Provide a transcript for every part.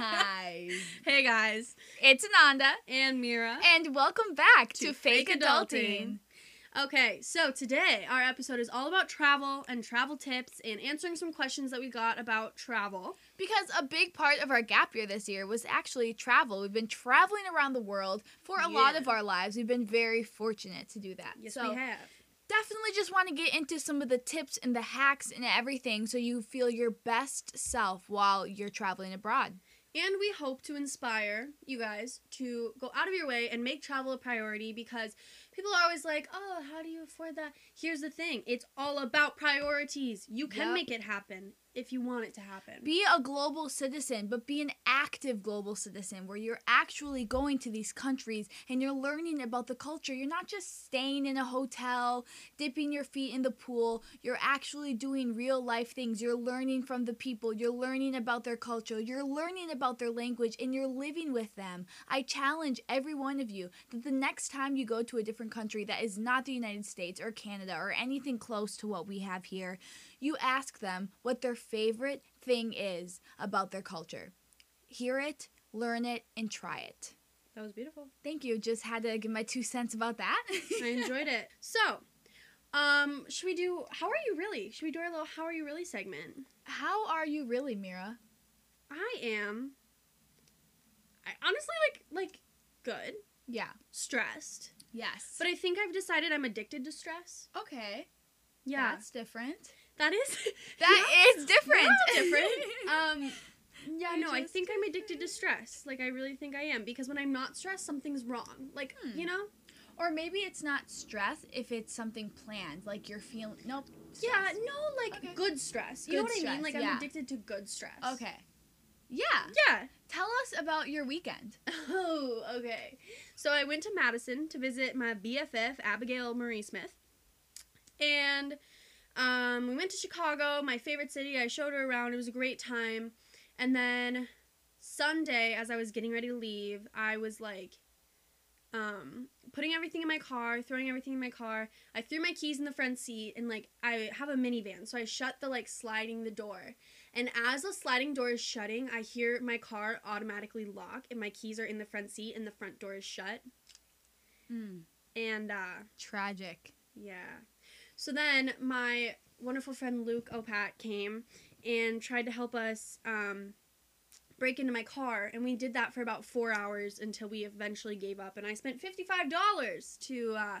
Hey guys, It's Ananda, and Mira. and welcome back to, To Fake, Fake Adulting. Adulting. Okay, so today our episode is all about travel and travel tips and answering some questions that we got about travel. Because a big part of our gap year this year was actually travel. We've been traveling around the world for a lot of our lives. We've been very fortunate to do that. Yes, so we have. definitely just want to get into some of the tips and the hacks and everything so you feel your best self while you're traveling abroad. And we hope to inspire you guys to go out of your way and make travel a priority because people are always like, oh, how do you afford that? Here's the thing it's all about priorities. You can Yep. make it happen if you want it to happen. Be a global citizen, but be an active global citizen where you're actually going to these countries and you're learning about the culture. You're not just staying in a hotel, dipping your feet in the pool. You're actually doing real life things. You're learning from the people. You're learning about their culture. You're learning about their language and you're living with them. I challenge every one of you that the next time you go to a different country that is not the United States or Canada or anything close to what we have here, you ask them what their favorite thing is about their culture. Hear it, learn it, and try it. that was beautiful. Thank you. Just had to give my two cents about that. I enjoyed it. So, um, should we do how are you really? Should we do our little how are you really segment? How are you really, Mira? I am I honestly like like good, Yeah. stressed. Yes. But I think I've decided I'm addicted to stress. okay. Yeah. That's different. That is That is different. All different. um yeah, no, I think I'm addicted to stress. Like I really think I am because when I'm not stressed something's wrong. Like, Hmm. you know? or maybe it's not stress if it's something planned, like you're feeling. Nope. Yeah, no, like Okay. good stress. You know Good what I mean? Like yeah. I'm addicted to good stress. Okay. Yeah. Yeah. Tell us about your weekend. Oh, okay. So I went to Madison to visit my BFF, Abigail Marie Smith. And um, we went to Chicago, my favorite city. I showed her around. It was a great time. And then Sunday, as I was getting ready to leave, I was like um, putting everything in my car, throwing everything in my car. I threw my keys in the front seat and like I have a minivan, so I shut the like sliding the door. And as the sliding door is shutting, I hear my car automatically lock and my keys are in the front seat and the front door is shut. Mm. And uh Tragic. yeah. So then my wonderful friend Luke Opat came and tried to help us um break into my car and we did that for about 4 hours until we eventually gave up and I spent $55 to uh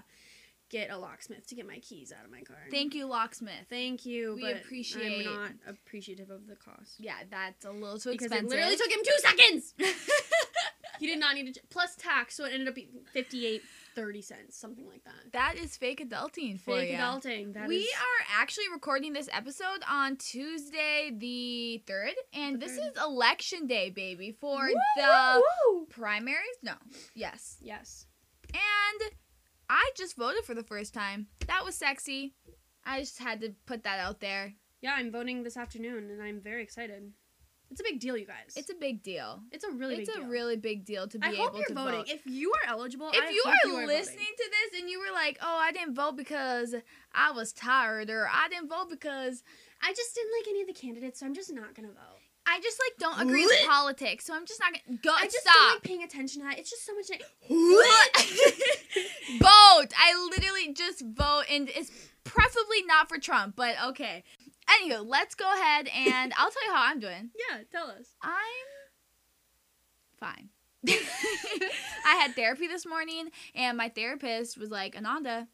get a locksmith to get my keys out of my car. Thank you, locksmith. Thank you, We but appreciate- I'm not appreciative of the cost. Yeah, that's a little too because expensive. it literally took him 2 seconds. he did not need to plus tax, so it ended up being 58 30 cents, something like that. that is fake adulting for Fake you. adulting. That we is- are actually recording this episode on Tuesday the 3rd, and The this 3rd. is election day, baby, for Woo, the woo. primaries? No. Yes. Yes. And I just voted for the first time. That was sexy. I just had to put that out there. Yeah, I'm voting this afternoon and I'm very excited. It's a big deal, you guys. It's a big deal. it's a really it's big a deal. really big deal to be I able hope you're to voting. vote. If you are eligible, if I you hope are, you are listening voting. to this and you were like, "Oh, I didn't vote because I was tired," or "I didn't vote because I just didn't like any of the candidates, so I'm just not gonna vote. I just like don't agree with politics, so I'm just not gonna go." I just stop. don't like paying attention to that. It's just so much. What? vote. I literally just vote, and it's preferably not for Trump, but okay. Anywho, let's go ahead and I'll tell you how I'm doing. yeah, tell us. I'm fine. I had therapy this morning, and my therapist was like, Ananda,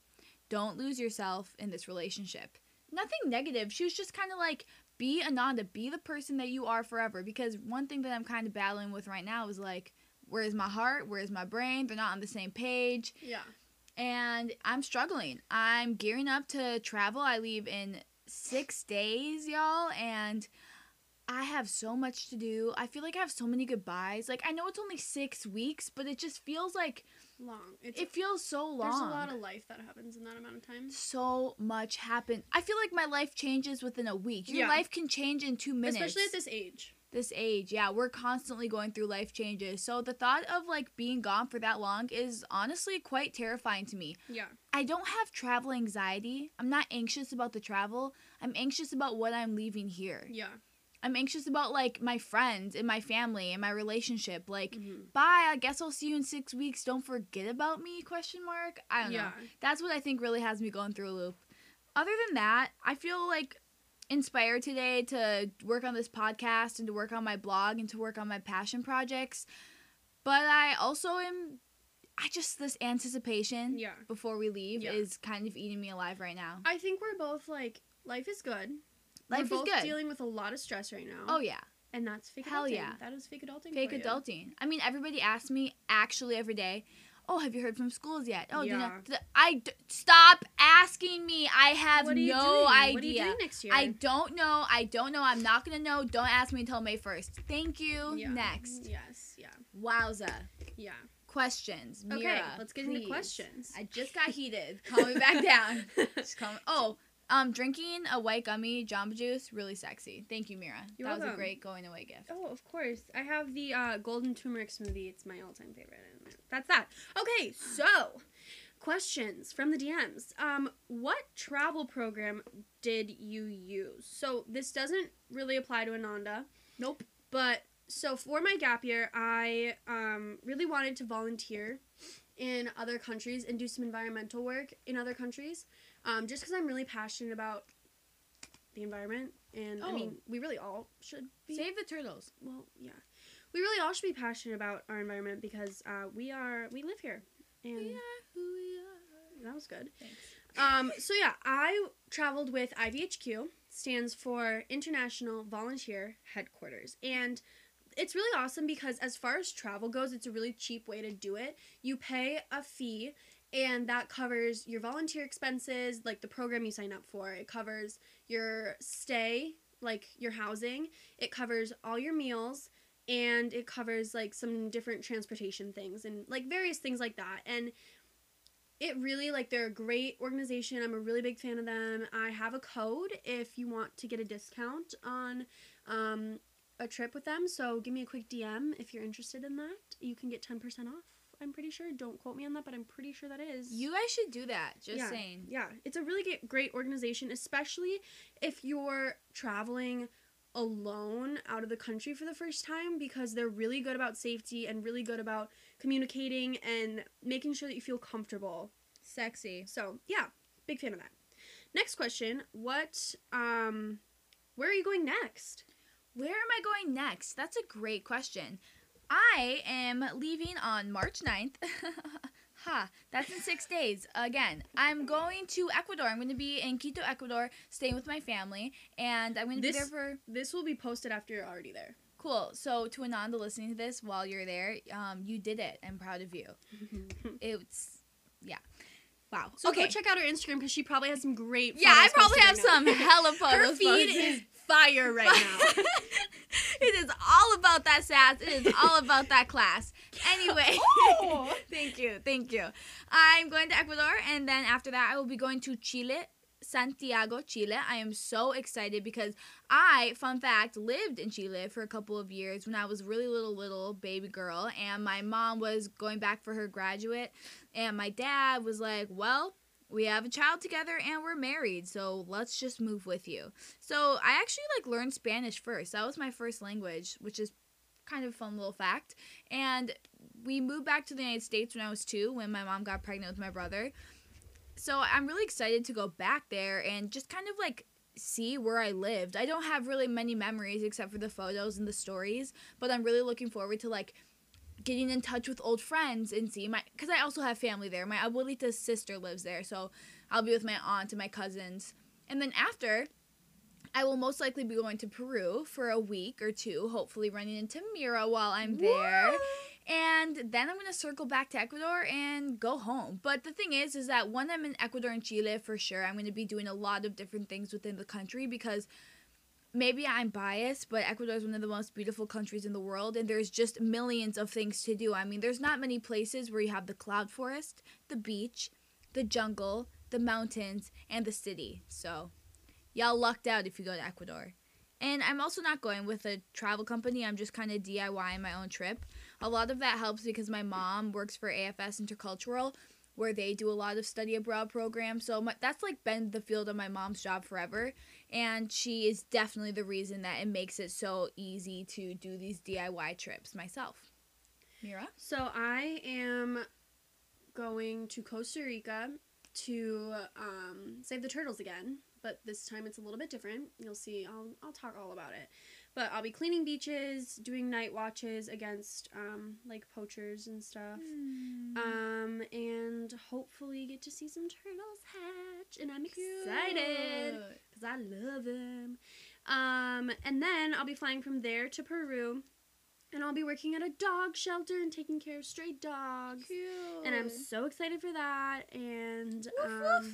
don't lose yourself in this relationship. Nothing negative. She was just kind of like, be Ananda, be the person that you are forever. Because one thing that I'm kind of battling with right now is like, where's my heart? Where's my brain? They're not on the same page. Yeah. And I'm struggling. I'm gearing up to travel. I leave in six days, y'all, and I have so much to do. I feel like I have so many goodbyes. Like I know it's only six weeks, but it just feels like Long. It's it feels so long. there's a lot of life that happens in that amount of time. so much happened. I feel like my life changes within a week. Your Yeah. life can change in two minutes. Especially at this age. This age. Yeah, we're constantly going through life changes. So the thought of like being gone for that long is honestly quite terrifying to me. Yeah. I don't have travel anxiety. I'm not anxious about the travel. I'm anxious about what I'm leaving here. Yeah. I'm anxious about like my friends and my family and my relationship. Like, Mhm. bye. I guess I'll see you in six weeks. Don't forget about me? Question mark. I don't know. That's what I think really has me going through a loop. Other than that, I feel like inspired today to work on this podcast and to work on my blog and to work on my passion projects. But I also am I just this anticipation Yeah. before we leave Yeah. is kind of eating me alive right now. I think we're both like life is good. Life we're is both good. dealing with a lot of stress right now. oh yeah. and that's fake Hell adulting. yeah. That is fake adulting. Fake for you. adulting. I mean, everybody asks me actually every day, "Oh, have you heard from schools yet?" Oh, do you know? Yeah. I d- stop asking me. I have What are you no doing? idea. What are you doing next year? I don't know. I don't know. I'm not gonna know. Don't ask me until May first. Thank you. Yeah. Next. Yes. Yeah. Wowza. Yeah. Questions. Okay. Let's get into questions. I just got heated. Calm me back down. Just calm. Oh, um, drinking a white gummy Jamba Juice really sexy. Thank you, Mira. You're that was a great going away gift. Oh, of course. I have the uh, golden turmeric smoothie. It's my all-time favorite. That's that. Okay, so questions from the DMs. Um, what travel program did you use? So this doesn't really apply to Ananda, Nope. but so for my gap year, I um, really wanted to volunteer in other countries and do some environmental work in other countries, um, just because I'm really passionate about the environment. And I Oh. mean, we really all should be Save the turtles. well, yeah, we really all should be passionate about our environment because uh, we are we live here, and We are who we are. that was good. Thanks. Um, so yeah, I traveled with IVHQ, stands for International Volunteer Headquarters, and it's really awesome because as far as travel goes, it's a really cheap way to do it. You pay a fee. And that covers your volunteer expenses, like the program you sign up for. It covers your stay, like your housing. It covers all your meals and it covers like some different transportation things and like various things like that. And it really like they're a great organization. I'm a really big fan of them. I have a code if you want to get a discount on um, a trip with them. So give me a quick dm if you're interested in that. You can get 10% off i'm pretty sure don't quote me on that but i'm pretty sure that is You guys should do that. Just Yeah. saying. yeah, it's a really great organization, especially if you're traveling alone out of the country for the first time because they're really good about safety and really good about communicating and making sure that you feel comfortable. Sexy. So, yeah, big fan of that. Next question, what um where are you going next? Where am I going next? That's a great question. I am leaving on March 9th. ha, that's in six days. Again, I'm going to Ecuador. I'm going to be in Quito, Ecuador, staying with my family, and I'm going to be there for. This will be posted after you're already there. Cool. So, to Ananda listening to this while you're there, um, you did it. I'm proud of you. It's. Yeah. Wow. so okay. go check out her Instagram because she probably has some great. yeah, I probably have some hella photos. Her feed is fire right now. it is all about that sass. It is all about that class. Anyway, Oh. thank you, thank you. I'm going to Ecuador, and then after that, I will be going to Chile, Santiago, Chile. I am so excited because I, fun fact, lived in Chile for a couple of years when I was really little, little baby girl, and my mom was going back for her graduate, and my dad was like, "Well." We have a child together and we're married, so let's just move with you. So I actually like learned Spanish first. That was my first language, which is kind of a fun little fact. And we moved back to the United States when I was two, when my mom got pregnant with my brother. So I'm really excited to go back there and just kind of like see where I lived. I don't have really many memories except for the photos and the stories, but I'm really looking forward to like getting in touch with old friends and see my because I also have family there. My abuelita's sister lives there, so I'll be with my aunt and my cousins. And then after, I will most likely be going to Peru for a week or two, hopefully running into Mira while I'm there. And then I'm gonna circle back to Ecuador and go home. But the thing is, is that when I'm in Ecuador and Chile, for sure, I'm gonna be doing a lot of different things within the country because maybe I'm biased, but Ecuador is one of the most beautiful countries in the world, and there's just millions of things to do. I mean, there's not many places where you have the cloud forest, the beach, the jungle, the mountains, and the city. So, y'all lucked out if you go to Ecuador. And I'm also not going with a travel company. I'm just kind of DIYing my own trip. A lot of that helps because my mom works for AFS Intercultural, where they do a lot of study abroad programs. So my, that's like been the field of my mom's job forever. And she is definitely the reason that it makes it so easy to do these DIY trips myself. Mira? So I am going to Costa Rica to um, save the turtles again, but this time it's a little bit different. You'll see. I'll I'll talk all about it. But I'll be cleaning beaches, doing night watches against um, like poachers and stuff. Um, and hopefully get to see some turtles hatch, and I'm excited because I love them. Um, and then I'll be flying from there to Peru, and I'll be working at a dog shelter and taking care of stray dogs. Cute. And I'm so excited for that. And Woof, um, woof.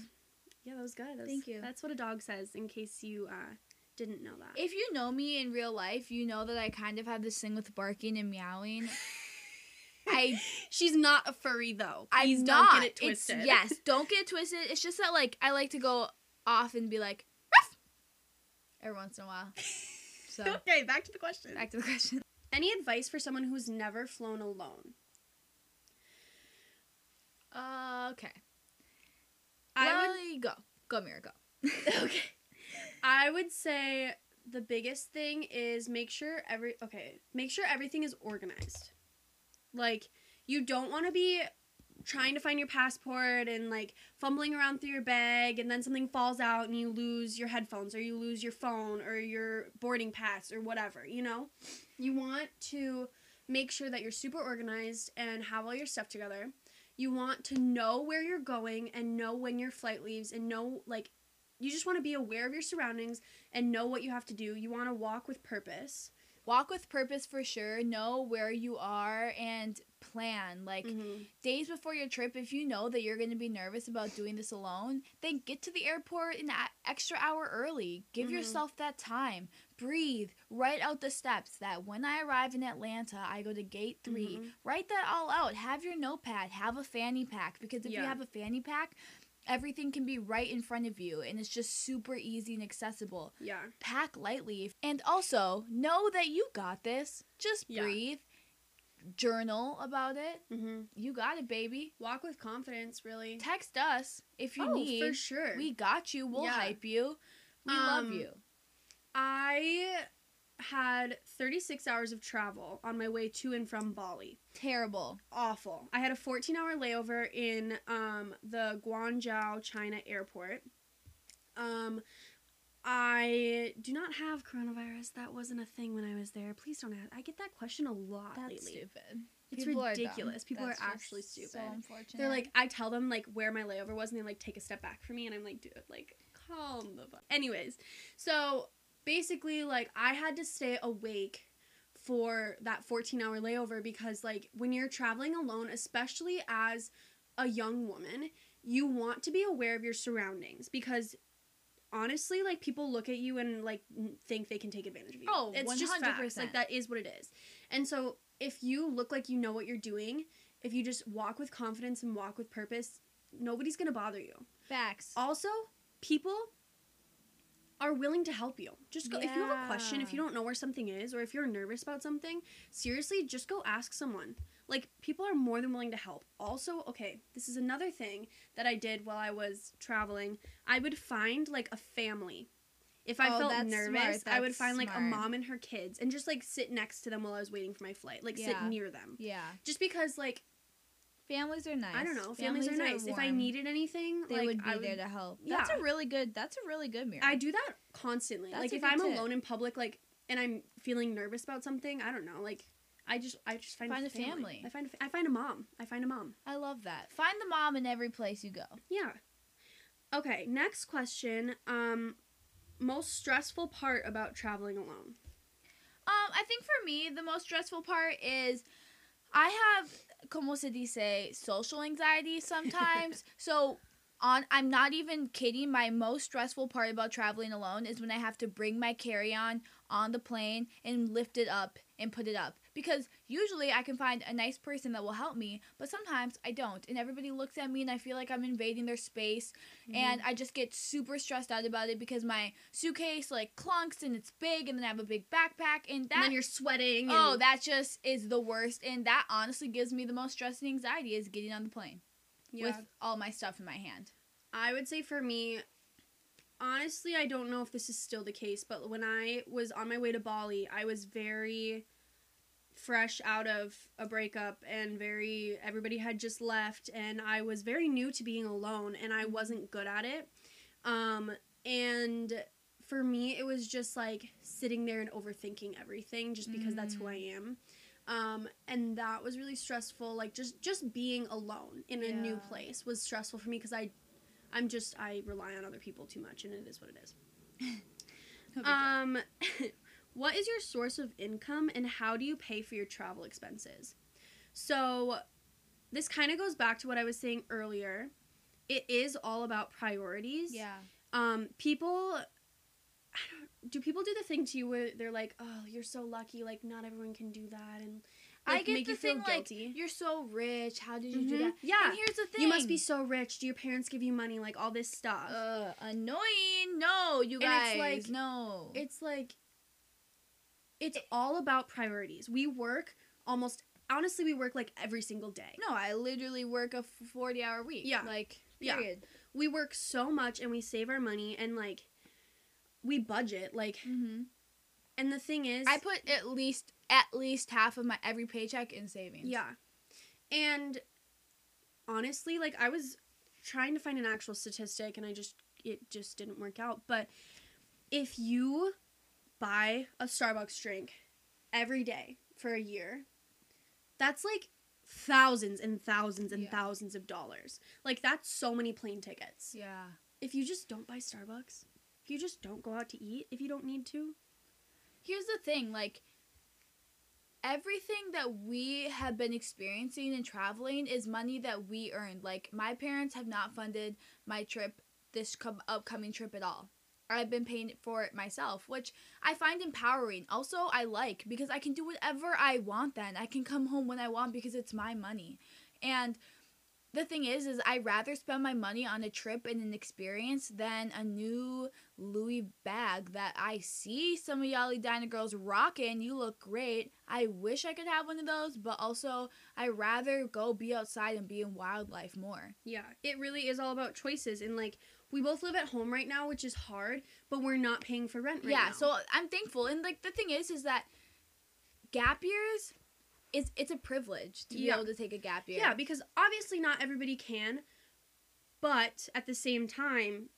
yeah, that was good. That was- Thank you. That's what a dog says, in case you uh, didn't know that. If you know me in real life, you know that I kind of have this thing with barking and meowing. I She's not a furry though. I'm Please not. don't get it It's- yes, don't get it twisted. It's just that like I like to go off and be like Ruff! every once in a while. So okay, back to the question. back to the question. Any advice for someone who's never flown alone? Uh, okay. I well, you go. Go, Mira, go. okay. I would say the biggest thing is make sure every okay, make sure everything is organized. Like you don't want to be trying to find your passport and like fumbling around through your bag and then something falls out and you lose your headphones or you lose your phone or your boarding pass or whatever, you know? You want to make sure that you're super organized and have all your stuff together. You want to know where you're going and know when your flight leaves and know like you just want to be aware of your surroundings and know what you have to do. You want to walk with purpose. Walk with purpose for sure. Know where you are and plan. Like Mm-hmm. days before your trip, if you know that you're going to be nervous about doing this alone, then get to the airport an extra hour early. Give Mhm. yourself that time. Breathe. Write out the steps that when I arrive in Atlanta, I go to gate 3 Mhm. Write that all out. Have your notepad. Have a fanny pack because if you have a fanny pack, everything can be right in front of you and it's just super easy and accessible. Yeah. Pack lightly. And also, know that you got this. Just Yeah. breathe. Journal about it. Mm-hmm. You got it, baby. Walk with confidence, really. Text us if you need. oh, need. for sure. We got you. We'll Yeah. hype you. We love Um, you. I had 36 hours of travel on my way to and from Bali. Terrible. Awful. I had a 14 hour layover in um, the Guangzhou, China airport. Um, I do not have coronavirus. That wasn't a thing when I was there. Please don't ask. I get that question a lot That's lately. stupid. It's People are ridiculous. People That's are actually So stupid. unfortunate. They're like, I tell them like where my layover was, and they like take a step back from me, and I'm like, dude, like calm the fuck. Anyways, so basically, like I had to stay awake for that 14 hour layover because like when you're traveling alone, especially as a young woman, you want to be aware of your surroundings because honestly like people look at you and like think they can take advantage of you Oh, it's just facts. 100%. like that is what it is and so if you look like you know what you're doing if you just walk with confidence and walk with purpose nobody's gonna bother you facts. also people are willing to help you. Just go if you have a question if you don't know where something is or if you're nervous about something seriously just go ask someone. Like people are more than willing to help. Also okay this is another thing that i did while i was traveling. I would find like a family. If i Oh, felt nervous i would find like a mom and her kids and just like sit next to them while i was waiting for my flight like sit near them. Yeah. just because like Families are nice. i don't know families, are nice if i needed anything they like, would be I there to help. Yeah. That's a really good. That's a really good mirror. I do that constantly. That's like if I'm tip. alone in public, like, and I'm feeling nervous about something, I don't know. Like, I just, I just find, Find a family. family. I find, a, I find a mom. I find a mom. I love that. Find the mom in every place you go. Yeah. Okay. Next question. Um, most stressful part about traveling alone. Um, I think for me, the most stressful part is I have, como se dice, social anxiety sometimes. so, on, I'm not even kidding. My most stressful part about traveling alone is when I have to bring my carry on on the plane and lift it up and put it up. Because usually I can find a nice person that will help me, but sometimes I don't. And everybody looks at me and I feel like I'm invading their space. Mm-hmm. and I just get super stressed out about it because my suitcase like clunks and it's big, and then I have a big backpack, and and that then you're sweating. oh and- that just is the worst, and that honestly gives me the most stress and anxiety is getting on the plane yeah. with all my stuff in my hand. I would say for me, honestly, I don't know if this is still the case, but when I was on my way to Bali, I was very fresh out of a breakup and very everybody had just left and I was very new to being alone and I wasn't good at it. Um and for me it was just like sitting there and overthinking everything just because that's who I am. Um and that was really stressful like just just being alone in a new place was stressful for me because I I'm just I rely on other people too much and it is what it is. Um, what is your source of income and how do you pay for your travel expenses? So, this kind of goes back to what I was saying earlier. It is all about priorities. yeah. Um, people, don't, people do the thing to you where they're like, "Oh, you're so lucky. Like, not everyone can do that," and like, I get make the you feel thing guilty. like you're so rich. How did you do Mhm. that? Yeah. And here's the thing. you must be so rich. Do your parents give you money? Like all this stuff. uh, annoying. No, you And guys. it's like- no. it's like it's all about priorities. We work almost honestly we work like every single day. no, I literally work a 40 hour week. Yeah. Like, Yeah. We work so much and we save our money and like we budget like Mm-hmm. and the thing is I put at least at least half of my every paycheck in savings. yeah. And honestly like I was trying to find an actual statistic and I just it just didn't work out, but if you buy a Starbucks drink every day for a year, that's like thousands and thousands and Yeah. thousands of dollars. Like that's so many plane tickets. Yeah. If you just don't buy Starbucks, if you just don't go out to eat if you don't need to, Here's the thing, like everything that we have been experiencing and traveling is money that we earned. Like my parents have not funded my trip this com- upcoming trip at all. I've been paying for it myself, which I find empowering. Also, I like because I can do whatever I want then. I can come home when I want because it's my money. And the thing is is I'd rather spend my money on a trip and an experience than a new Louis bag that I see some of y'all girls rocking. You look great. I wish I could have one of those, but also I rather go be outside and be in wildlife more. yeah, it really is all about choices and like we both live at home right now, which is hard, but we're not paying for rent right yeah, now. so I'm thankful. And like the thing is is that gap years is it's a privilege to be able to take a gap year. Yeah, because obviously not everybody can, but at the same time,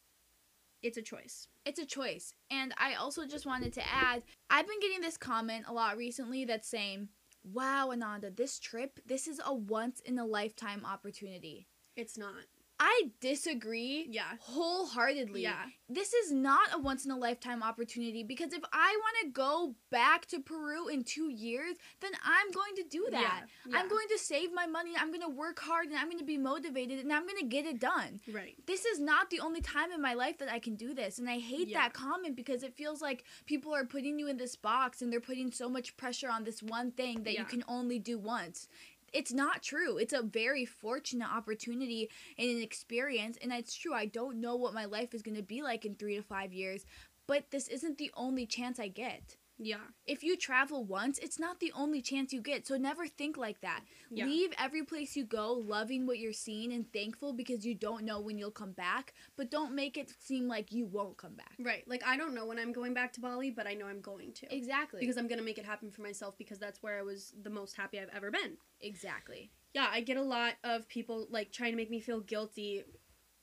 it's a choice. it's a choice. And I also just wanted to add, I've been getting this comment a lot recently that's saying, "Wow, Ananda, this trip, this is a once in a lifetime opportunity." It's not. I disagree Yeah. wholeheartedly. Yeah. This is not a once in a lifetime opportunity because if I want to go back to Peru in 2 years, then I'm going to do that. Yeah. I'm going to save my money, I'm going to work hard and I'm going to be motivated and I'm going to get it done Right. this is not the only time in my life that I can do this. And I hate Yeah. that comment because it feels like people are putting you in this box and they're putting so much pressure on this one thing that Yeah. you can only do once. It's not true. It's a very fortunate opportunity and an experience. And it's true. I don't know what my life is going to be like in three to five years, but this isn't the only chance I get. Yeah. If you travel once, it's not the only chance you get. So never think like that. Yeah. Leave every place you go loving what you're seeing and thankful because you don't know when you'll come back, but don't make it seem like you won't come back. Right. Like I don't know when I'm going back to Bali, but I know I'm going to. Exactly. Because I'm gonna make it happen for myself because that's where I was the most happy I've ever been. exactly. Yeah, I get a lot of people like trying to make me feel guilty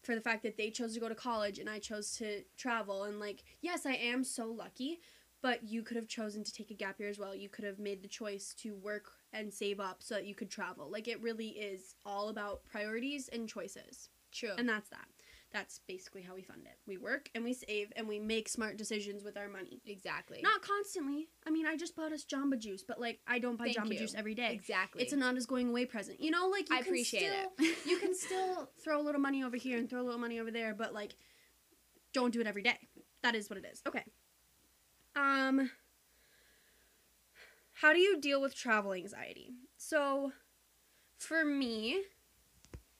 for the fact that they chose to go to college and I chose to travel and like yes, I am so lucky, but you could have chosen to take a gap year as well. You could have made the choice to work and save up so that you could travel. Like it really is all about priorities and choices. True. And that's that. That's basically how we fund it. We work and we save and we make smart decisions with our money. exactly. Not constantly. I mean, I just bought us Jamba Juice, but like I don't buy Thank Jamba you. Juice every day. exactly. It's Ananda's going away present. You know, like you I can appreciate still, it. you can still throw a little money over here and throw a little money over there, but like don't do it every day. That is what it is. Okay. Um how do you deal with travel anxiety? So for me,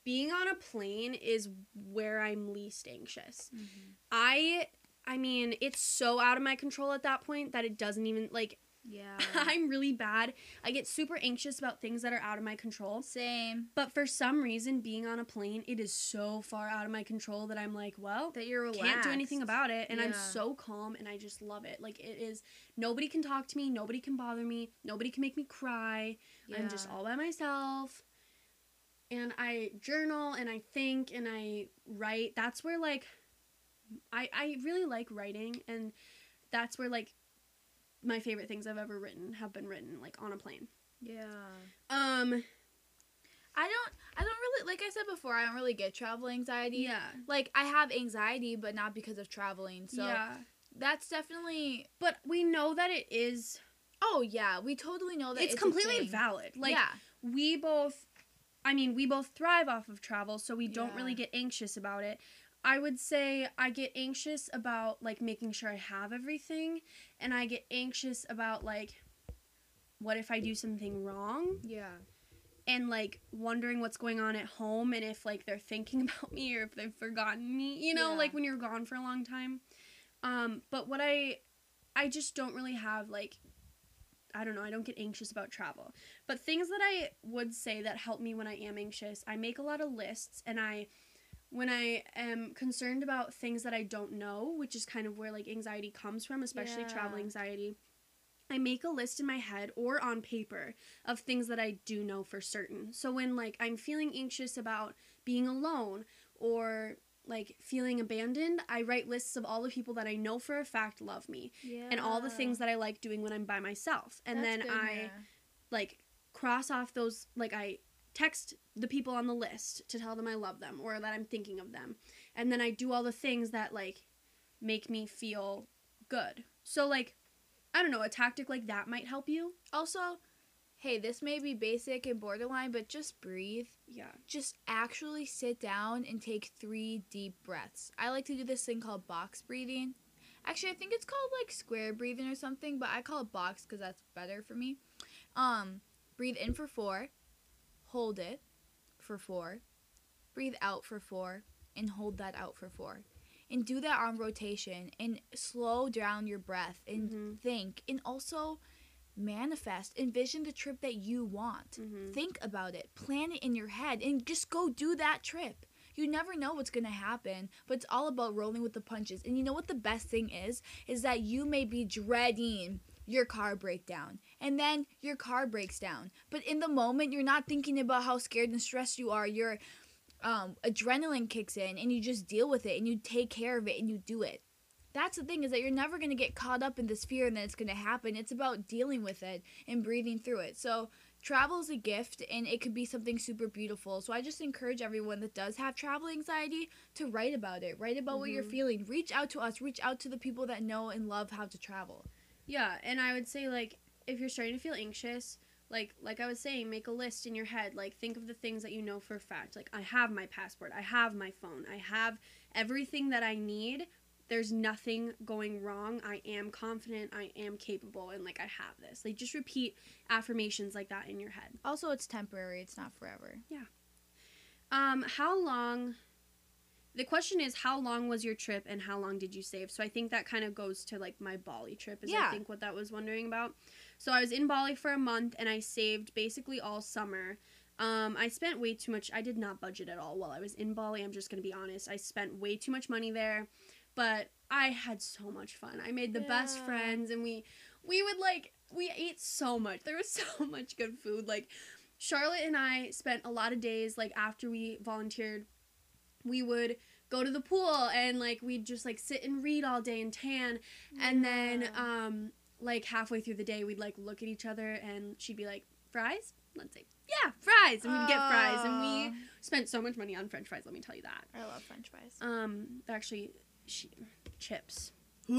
being on a plane is where I'm least anxious. Mhm. I I mean, it's so out of my control at that point that it doesn't even like Yeah. I'm really bad. I get super anxious about things that are out of my control. Same. But for some reason, being on a plane, it is so far out of my control that I'm like, well, That you're relaxed. can't do anything about it. And I'm so calm and I just love it. Like, it is, nobody can talk to me, nobody can bother me, nobody can make me cry. I'm just all by myself. And I journal and I think and I write. That's where, like, I, I really like writing. And that's where, like, my favorite things I've ever written have been written, like, on a plane. Yeah. Um, I don't. I don't really. Like I said before, I don't really get travel anxiety. yeah. Like I have anxiety, but not because of traveling. So yeah. that's definitely. But we know that it is, Oh yeah, we totally know that it's, it's, completely valid. Like, yeah. we both I mean, we both thrive off of travel, so we don't Yeah. really get anxious about it. I would say I get anxious about like making sure I have everything and I get anxious about like what if I do something wrong Yeah. and like wondering what's going on at home and if like they're thinking about me or if they've forgotten me, you know, Yeah. like when you're gone for a long time. Um but what I I just don't really have like I don't know, I don't get anxious about travel. But things that I would say that help me when I am anxious, I make a lot of lists and I when I am concerned about things that I don't know, which is kind of where like anxiety comes from, especially travel anxiety, I make a list in my head or on paper of things that I do know for certain. So when like I'm feeling anxious about being alone or like feeling abandoned, I write lists of all the people that I know for a fact love me Yeah. and all the things that I like doing when I'm by myself. And then I like cross off those like I text the people on the list to tell them I love them or that I'm thinking of them. And then I do all the things that like make me feel good. So like I don't know, a tactic like that might help you. Also, hey, this may be basic and borderline, but just breathe. Yeah. Just actually sit down and take three deep breaths. I like to do this thing called box breathing. Actually, I think it's called like square breathing or something, but I call it box because that's better for me. Um, breathe in for four, hold it for four, breathe out for four, and hold that out for four. And do that on rotation and slow down your breath and Mhm. think and also manifest, envision the trip that you want. Mhm. Think about it, plan it in your head, and just go do that trip. You never know what's gonna happen, but it's all about rolling with the punches. And you know what the best thing is? Is that you may be dreading your car breakdown, and then your car breaks down. But in the moment, you're not thinking about how scared and stressed you are. Your um, adrenaline kicks in, and you just deal with it, and you take care of it, and you do it. That's the thing is that you're never gonna get caught up in this fear and that it's gonna happen. It's about dealing with it and breathing through it. So travel is a gift and it could be something super beautiful. So I just encourage everyone that does have travel anxiety to write about it. Write about what you're Mhm. feeling. Reach out to us. Reach out to the people that know and love how to travel. Yeah, and I would say like if you're starting to feel anxious, like like I was saying, make a list in your head. Like think of the things that you know for a fact. Like I have my passport, I have my phone, I have everything that I need. There's nothing going wrong. I am confident, I am capable, and like I have this. Like just repeat affirmations like that in your head. Also, it's temporary. It's not forever. Yeah. Um, how long the question is how long was your trip and how long did you save? So I think that kind of goes to like my Bali trip is I Yeah. think what that was wondering about. So I was in Bali for a month and I saved basically all summer. Um, I spent way too much. I did not budget at all while I was in Bali. I'm just gonna be honest. I spent way too much money there, but I had so much fun. I made the best friends, and we we would like we ate so much. There was so much good food. Like Charlotte and I spent a lot of days like after we volunteered, we would go to the pool and like we'd just like sit and read all day and tan and then um like halfway through the day we'd like look at each other and she'd be like fries? Let's say yeah fries. And we'd get fries. And we spent so much money on french fries let me tell you that. I love French fries. um they're actually she, chips.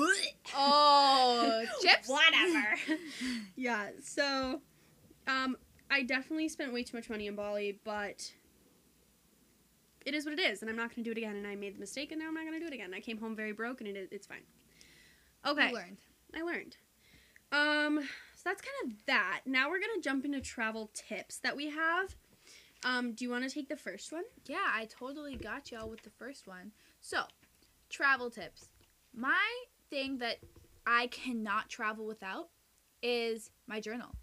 Oh, chips. whatever. Yeah so um i definitely spent way too much money in bali but it is what it is and i'm not going to do it again and i made the mistake and now i'm not going to do it again. I came home very broke and it, is- it's fine. Okay. You learned. I learned. Um, so that's kind of that. Now we're gonna jump into travel tips that we have. Um, do you want to take the first one? Yeah, I totally got y'all with the first one. So, travel tips. My thing that I cannot travel without is my journal.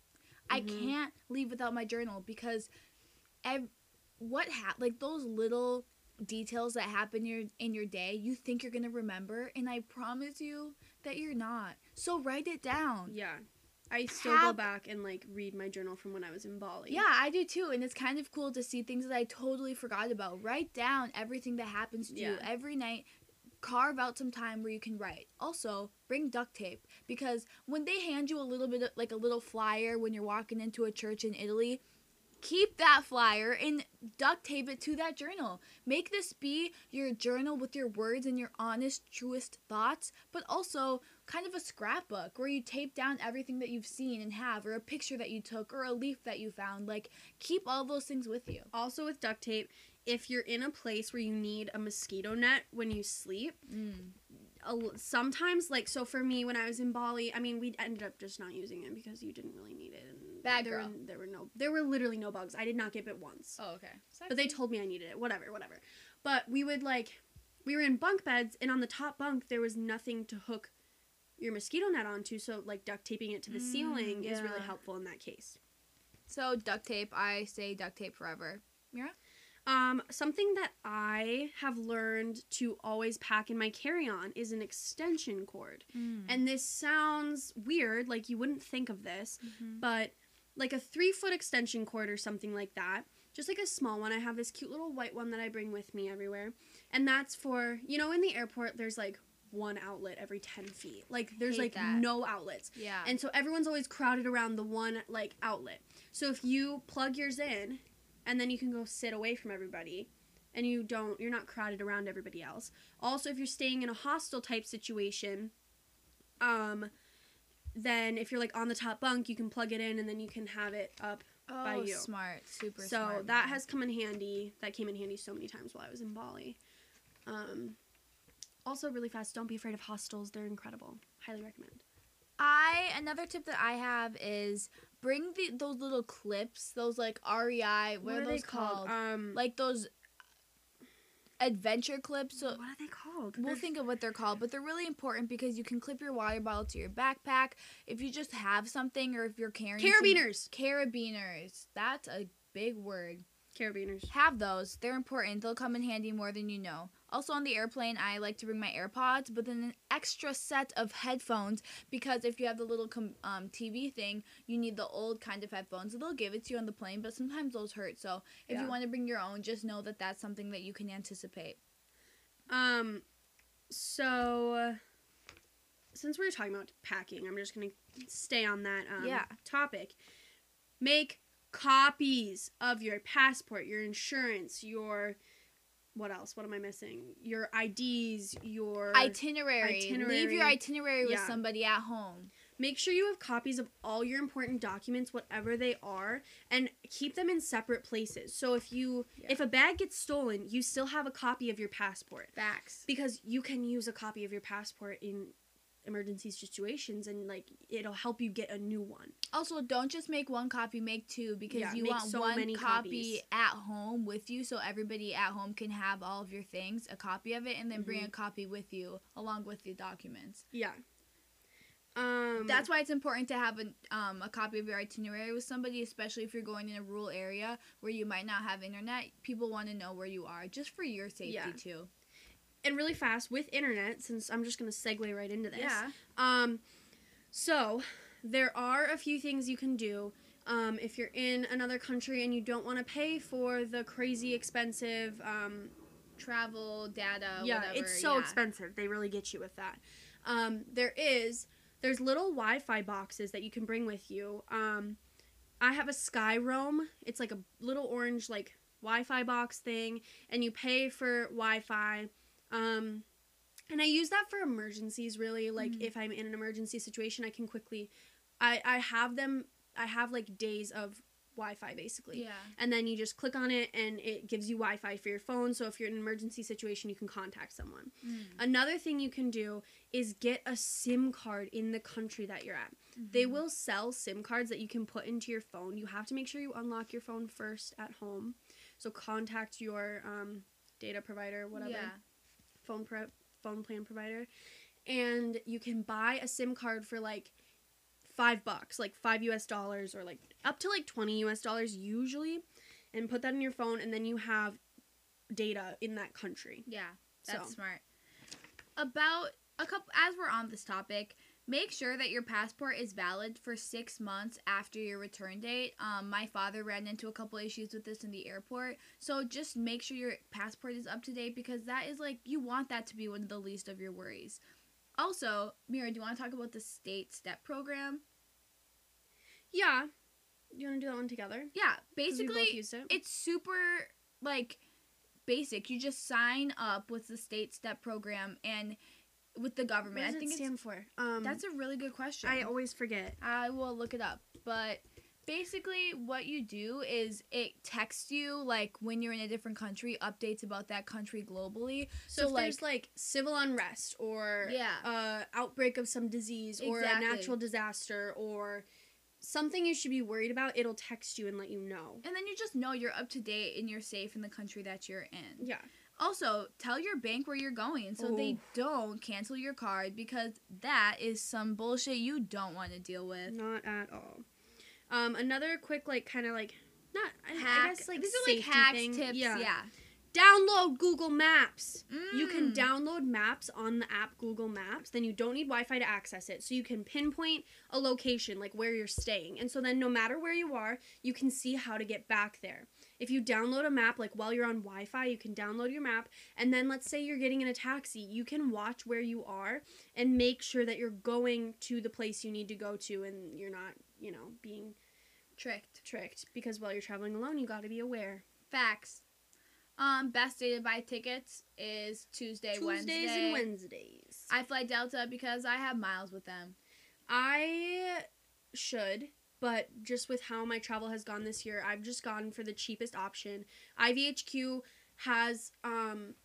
I Mhm. can't leave without my journal because ev- what ha- like those little details that happen your in your day, you think you're going to remember and I promise you that you're not. So write it down. Yeah. I still go back and like read my journal from when I was in Bali. Yeah, I do too. And it's kind of cool to see things that I totally forgot about. Write down everything that happens to you every night. Carve out some time where you can write. Also, bring duct tape because when they hand you a little bit of, like a little flyer when you're walking into a church in Italy, keep that flyer and duct tape it to that journal. Make this be your journal with your words and your honest, truest thoughts, but also kind of a scrapbook where you tape down everything that you've seen and have, or a picture that you took, or a leaf that you found. Like, keep all those things with you. Also with duct tape, if you're in a place where you need a mosquito net when you sleep, Mm. sometimes like so for me when I was in Bali, I mean we ended up just not using it because you didn't really need it. And Bad there girl. Were, there were no, there were literally no bugs. I did not get bit once, Oh, okay. but they told me I needed it. Whatever, whatever. But we would like, we were in bunk beds, and on the top bunk there was nothing to hook your mosquito net onto. So like duct taping it to the Mm, ceiling is really helpful in that case. So, duct tape, I say duct tape forever. Um, something that I have learned to always pack in my carry-on is an extension cord. And And this sounds weird, like you wouldn't think of this, Mm-hmm. but like a three foot extension cord or something like that. Just like a small one. I have this cute little white one that I bring with me everywhere. And that's for, you know, in the airport, there's like one outlet every 10 feet. Like, there's like that. no outlets. yeah. And so everyone's always crowded around the one like outlet. So if you plug yours in and then you can go sit away from everybody and you don't you're not crowded around everybody else. Also if you're staying in a hostel type situation, um then if you're like on the top bunk, you can plug it in and then you can have it up. oh, by you. smart. Super so smart. that man. has come in handy. That came in handy so many times while I was in Bali. Um also really fast, don't be afraid of hostels. They're incredible. Highly recommend. I another tip that I have is bring the those little clips, those like REI, what, are, those called? Um Like those adventure clips. So what are they called? we'll They're- think of what they're called, but they're really important because you can clip your water bottle to your backpack if you just have something or if you're carrying some- carabiners. carabiners. That's a big word. Carabiners. Have those. They're important. They'll come in handy more than you know. Also on the airplane, I like to bring my AirPods, but then an extra set of headphones because if you have the little com- um, TV thing, you need the old kind of headphones. They'll give it to you on the plane, but sometimes those hurt. So if Yeah. you want to bring your own, just know that that's something that you can anticipate. Um, so since we are talking about packing, I'm just gonna stay on that um, Yeah. topic. Make copies of your passport, your insurance, your what else? What am I missing? Your IDs, your Itinerary. Leave your itinerary with somebody at home. Make sure you have copies of all your important documents, whatever they are, and keep them in separate places. So if you Yeah. if a bag gets stolen, you still have a copy of your passport. Facts. because you can use a copy of your passport in emergency situations and like it'll help you get a new one Also, don't just make one copy, make two because Yeah, you want so one copy at home with you so everybody at home can have all of your things, a copy of it, and then bring Mhm. a copy with you along with the documents. yeah um That's why it's important to have a, um, a copy of your itinerary with somebody, especially if you're going in a rural area where you might not have internet. People want to know where you are just for your safety, Yeah. too. And really fast with internet since i'm just going to segue right into this Yeah. um so there are a few things you can do um, if you're in another country and you don't want to pay for the crazy expensive um, Travel, data, yeah, whatever. it's so yeah. expensive. They really get you with that. Um, there is there's little Wi-Fi boxes that you can bring with you. Um, I have a Skyroam. It's like a little orange like Wi-Fi box thing, and you pay for Wi-Fi. Um, and I use that for emergencies. Really, like Mhm. if I'm in an emergency situation, I can quickly. I I have them. I have like days of Wi-Fi basically Yeah. and then you just click on it and it gives you Wi-Fi for your phone. So if you're in an emergency situation, you can contact someone. Mm. Another thing you can do is get a SIM card in the country that you're at. They Mhm. will sell SIM cards that you can put into your phone. You have to make sure you unlock your phone first at home. So contact your um, data provider, whatever Yeah. Phone pre- phone plan provider, and you can buy a SIM card for like five bucks, like five US dollars or like up to like 20 US dollars usually, and put that in your phone, and then you have data in that country. Yeah, that's So. smart. About a couple, as we're on this topic, make sure that your passport is valid for six months after your return date. Um, my father ran into a couple issues with this in the airport, so just make sure your passport is up to date because that is like you want that to be one of the least of your worries. Also, Mira, do you want to talk about the state step program? Yeah. You want to do that one together? Yeah, 'Cause we both basically, it. it's super like basic. You just sign up with the state step program and with the government. What does I think it it's stand for? Um, that's a really good question. I always forget. I will look it up, but basically what you do is it texts you like when you're in a different country updates about that country globally. So, So, if like- there's like civil unrest or Yeah. uh, outbreak of some disease or Exactly. a natural disaster or something you should be worried about, it'll text you and let you know. And then you just know you're up to date and you're safe in the country that you're in. Yeah. Also, tell your bank where you're going so they don't cancel your card because that is some bullshit you don't want to deal with. Not at all. Um, another quick like kind of like not I, I Hack. guess like These are like safety hacks, thing. tips. Yeah. Download Google Maps. You can Mm. download maps on the app Google Maps. Then you don't need Wi-Fi to access it, so you can pinpoint a location like where you're staying. And so then no matter where you are, you can see how to get back there. If you download a map like while you're on Wi-Fi, you can download your map and then let's say you're getting in a taxi, you can watch where you are and make sure that you're going to the place you need to go to and you're not, you know, being tricked. tricked because while you're traveling alone, you got to be aware. Facts. Um, best day to buy tickets is Tuesday, Tuesdays Wednesday. and Wednesdays. I fly Delta because I have miles with them. I should, but just with how my travel has gone this year, I've just gone for the cheapest option. IVHQ has um,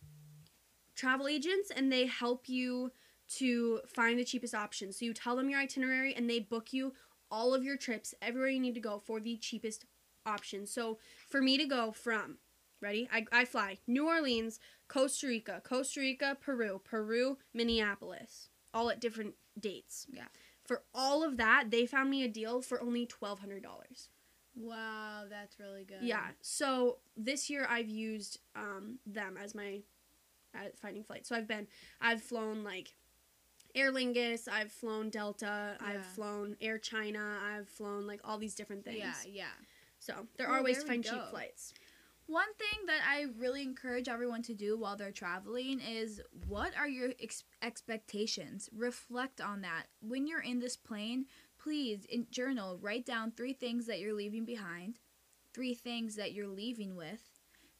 travel agents and they help you to find the cheapest option. So you tell them your itinerary and they book you all of your trips everywhere you need to go for the cheapest option. So for me to go from Ready? I, I fly New Orleans, Costa Rica, Costa Rica, Peru, Peru, Minneapolis, all at different dates. Yeah. For all of that, they found me a deal for only twelve hundred dollars. Wow, that's really good. Yeah. So this year I've used um, them as my uh, finding flights. So I've been, I've flown like Aer Lingus, I've flown Delta, Yeah. I've flown Air China, I've flown like all these different things. Yeah, yeah. So there are ways to find cheap flights. One thing that I really encourage everyone to do while they're traveling is what are your ex- expectations? Reflect on that. When you're in this plane, please in journal, write down three things that you're leaving behind, three things that you're leaving with,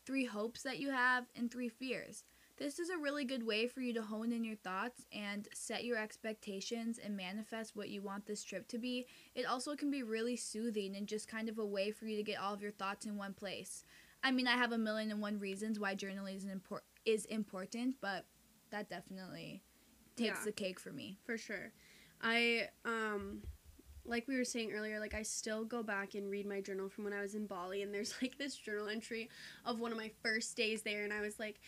three hopes that you have, and three fears. This is a really good way for you to hone in your thoughts and set your expectations and manifest what you want this trip to be. It also can be really soothing and just kind of a way for you to get all of your thoughts in one place. I mean, I have a million and one reasons why journaling is, impor- is important, but that definitely takes Yeah. the cake for me. for sure. I um like we were saying earlier, like I still go back and read my journal from when I was in Bali and there's like this journal entry of one of my first days there and I was like,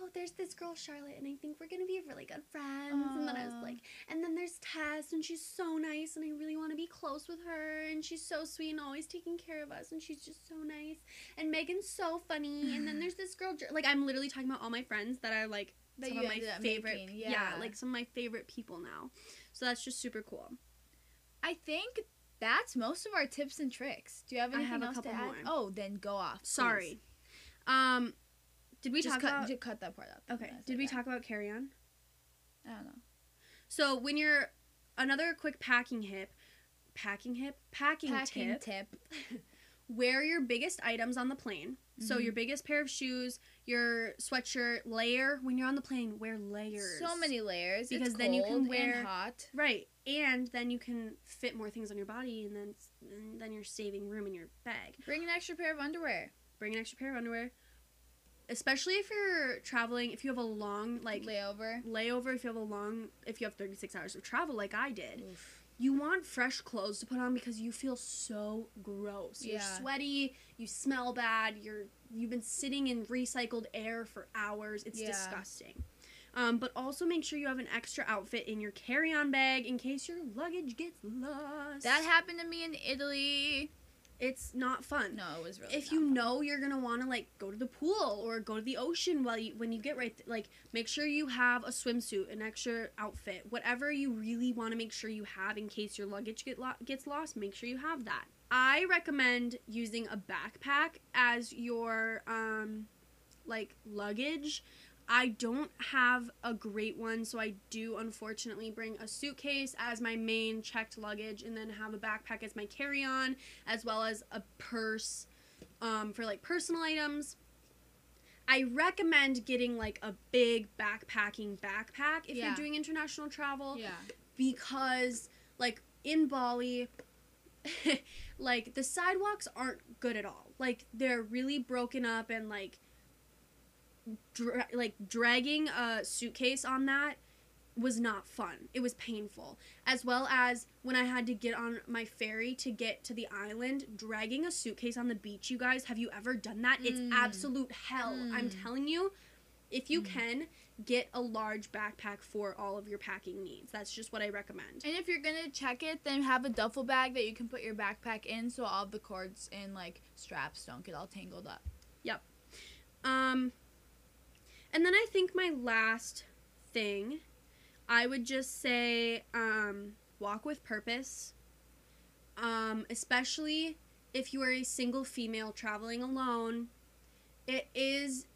Oh, there's this girl Charlotte and I think we're gonna be really good friends and then I was like and then there's Tess and she's so nice and I really wanna be close with her and she's so sweet and always taking care of us and she's just so nice and Megan's so funny and then there's this girl like I'm literally talking about all my friends that are like That some of my favorite making, yeah. yeah. like some of my favorite people now so that's just super cool I think that's most of our tips and tricks. Do you have anything have else to add? more. Oh, then go off. please. sorry um did we just talk cut, about ju- cut that part out. okay did we that. talk about carry on I don't know. so when you're another quick packing hip packing hip packing, Packing tip tip. wear your biggest items on the plane so Mhm. your biggest pair of shoes your sweatshirt layer when you're on the plane wear layers So many layers Because It's then you can wear- hot. Right, and then you can fit more things on your body, and then and then you're saving room in your bag. Bring an extra pair of underwear. Bring an extra pair of underwear, especially if you're traveling. If you have a long like layover. layover, if you have a long, if you have 36 hours of travel like I did, Oof. you want fresh clothes to put on because you feel so gross. Yeah. You're sweaty, you smell bad, you're you've been sitting in recycled air for hours. It's Yeah. disgusting. Um, but also make sure you have an extra outfit in your carry-on bag in case your luggage gets lost. That happened to me in Italy. It's not fun. No, it was really. if you fun. know you're gonna want to like go to the pool or go to the ocean while you when you get right th- like make sure you have a swimsuit an extra outfit whatever you really want to make sure you have in case your luggage get lo- gets lost make sure you have that i recommend using a backpack as your um like luggage I don't have a great one, so I do unfortunately bring a suitcase as my main checked luggage and then have a backpack as my carry on, as well as a purse um, for like personal items. I recommend getting like a big backpacking backpack if Yeah. you're doing international travel Yeah. because like in Bali like the sidewalks aren't good at all. Like they're really broken up and like dra- like dragging a suitcase on that was not fun. It was painful. As well as when I had to get on my ferry to get to the island, dragging a suitcase on the beach, you guys, have you ever done that? It's Mm. absolute hell. I'm Mm. telling you. If you Mm. can, get a large backpack for all of your packing needs. That's just what I recommend. And if you're gonna check it, then have a duffel bag that you can put your backpack in, so all the cords and like straps don't get all tangled up. Yep. Um, and then I think my last thing, I would just say, um, walk with purpose. Um, especially if you are a single female traveling alone, it is,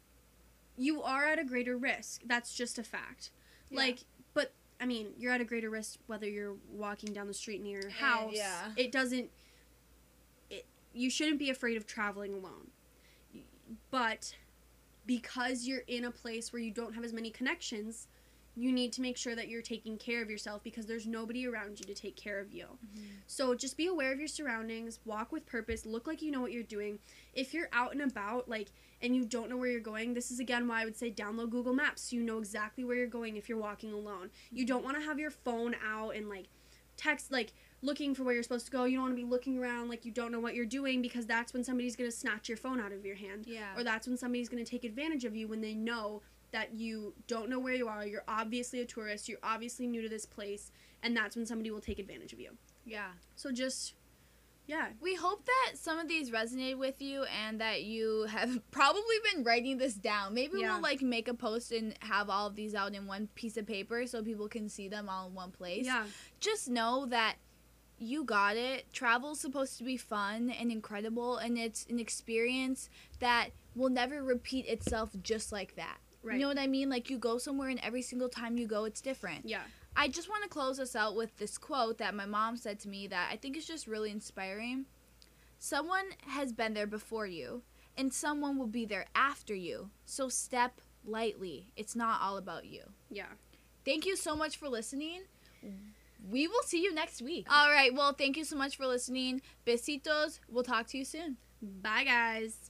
you are at a greater risk. That's just a fact. Yeah. Like, but I mean, you're at a greater risk whether you're walking down the street near your Eh, house. yeah. It doesn't. It you shouldn't be afraid of traveling alone. But because you're in a place where you don't have as many connections, you need to make sure that you're taking care of yourself because there's nobody around you to take care of you. Mm-hmm. So just be aware of your surroundings, walk with purpose, look like you know what you're doing. If you're out and about, like, and you don't know where you're going, this is again why I would say download Google Maps so you know exactly where you're going if you're walking alone. You don't want to have your phone out and like text, like, looking for where you're supposed to go. You don't want to be looking around like you don't know what you're doing because that's when somebody's going to snatch your phone out of your hand. Yeah. Or that's when somebody's going to take advantage of you when they know that you don't know where you are. You're obviously a tourist. You're obviously new to this place. And that's when somebody will take advantage of you. yeah. So just, yeah. We hope that some of these resonated with you and that you have probably been writing this down. Maybe Yeah. we'll like make a post and have all of these out in one piece of paper so people can see them all in one place. Yeah. Just know that you got it. Travel's supposed to be fun and incredible and it's an experience that will never repeat itself just like that. Right. You know what I mean? Like you go somewhere and every single time you go it's different. yeah. I just want to close us out with this quote that my mom said to me that I think is just really inspiring. Someone has been there before you, and someone will be there after you. So step lightly. It's not all about you. Yeah. Thank you so much for listening. We will see you next week. All right. Well, thank you so much for listening. Besitos. We'll talk to you soon. Bye, guys.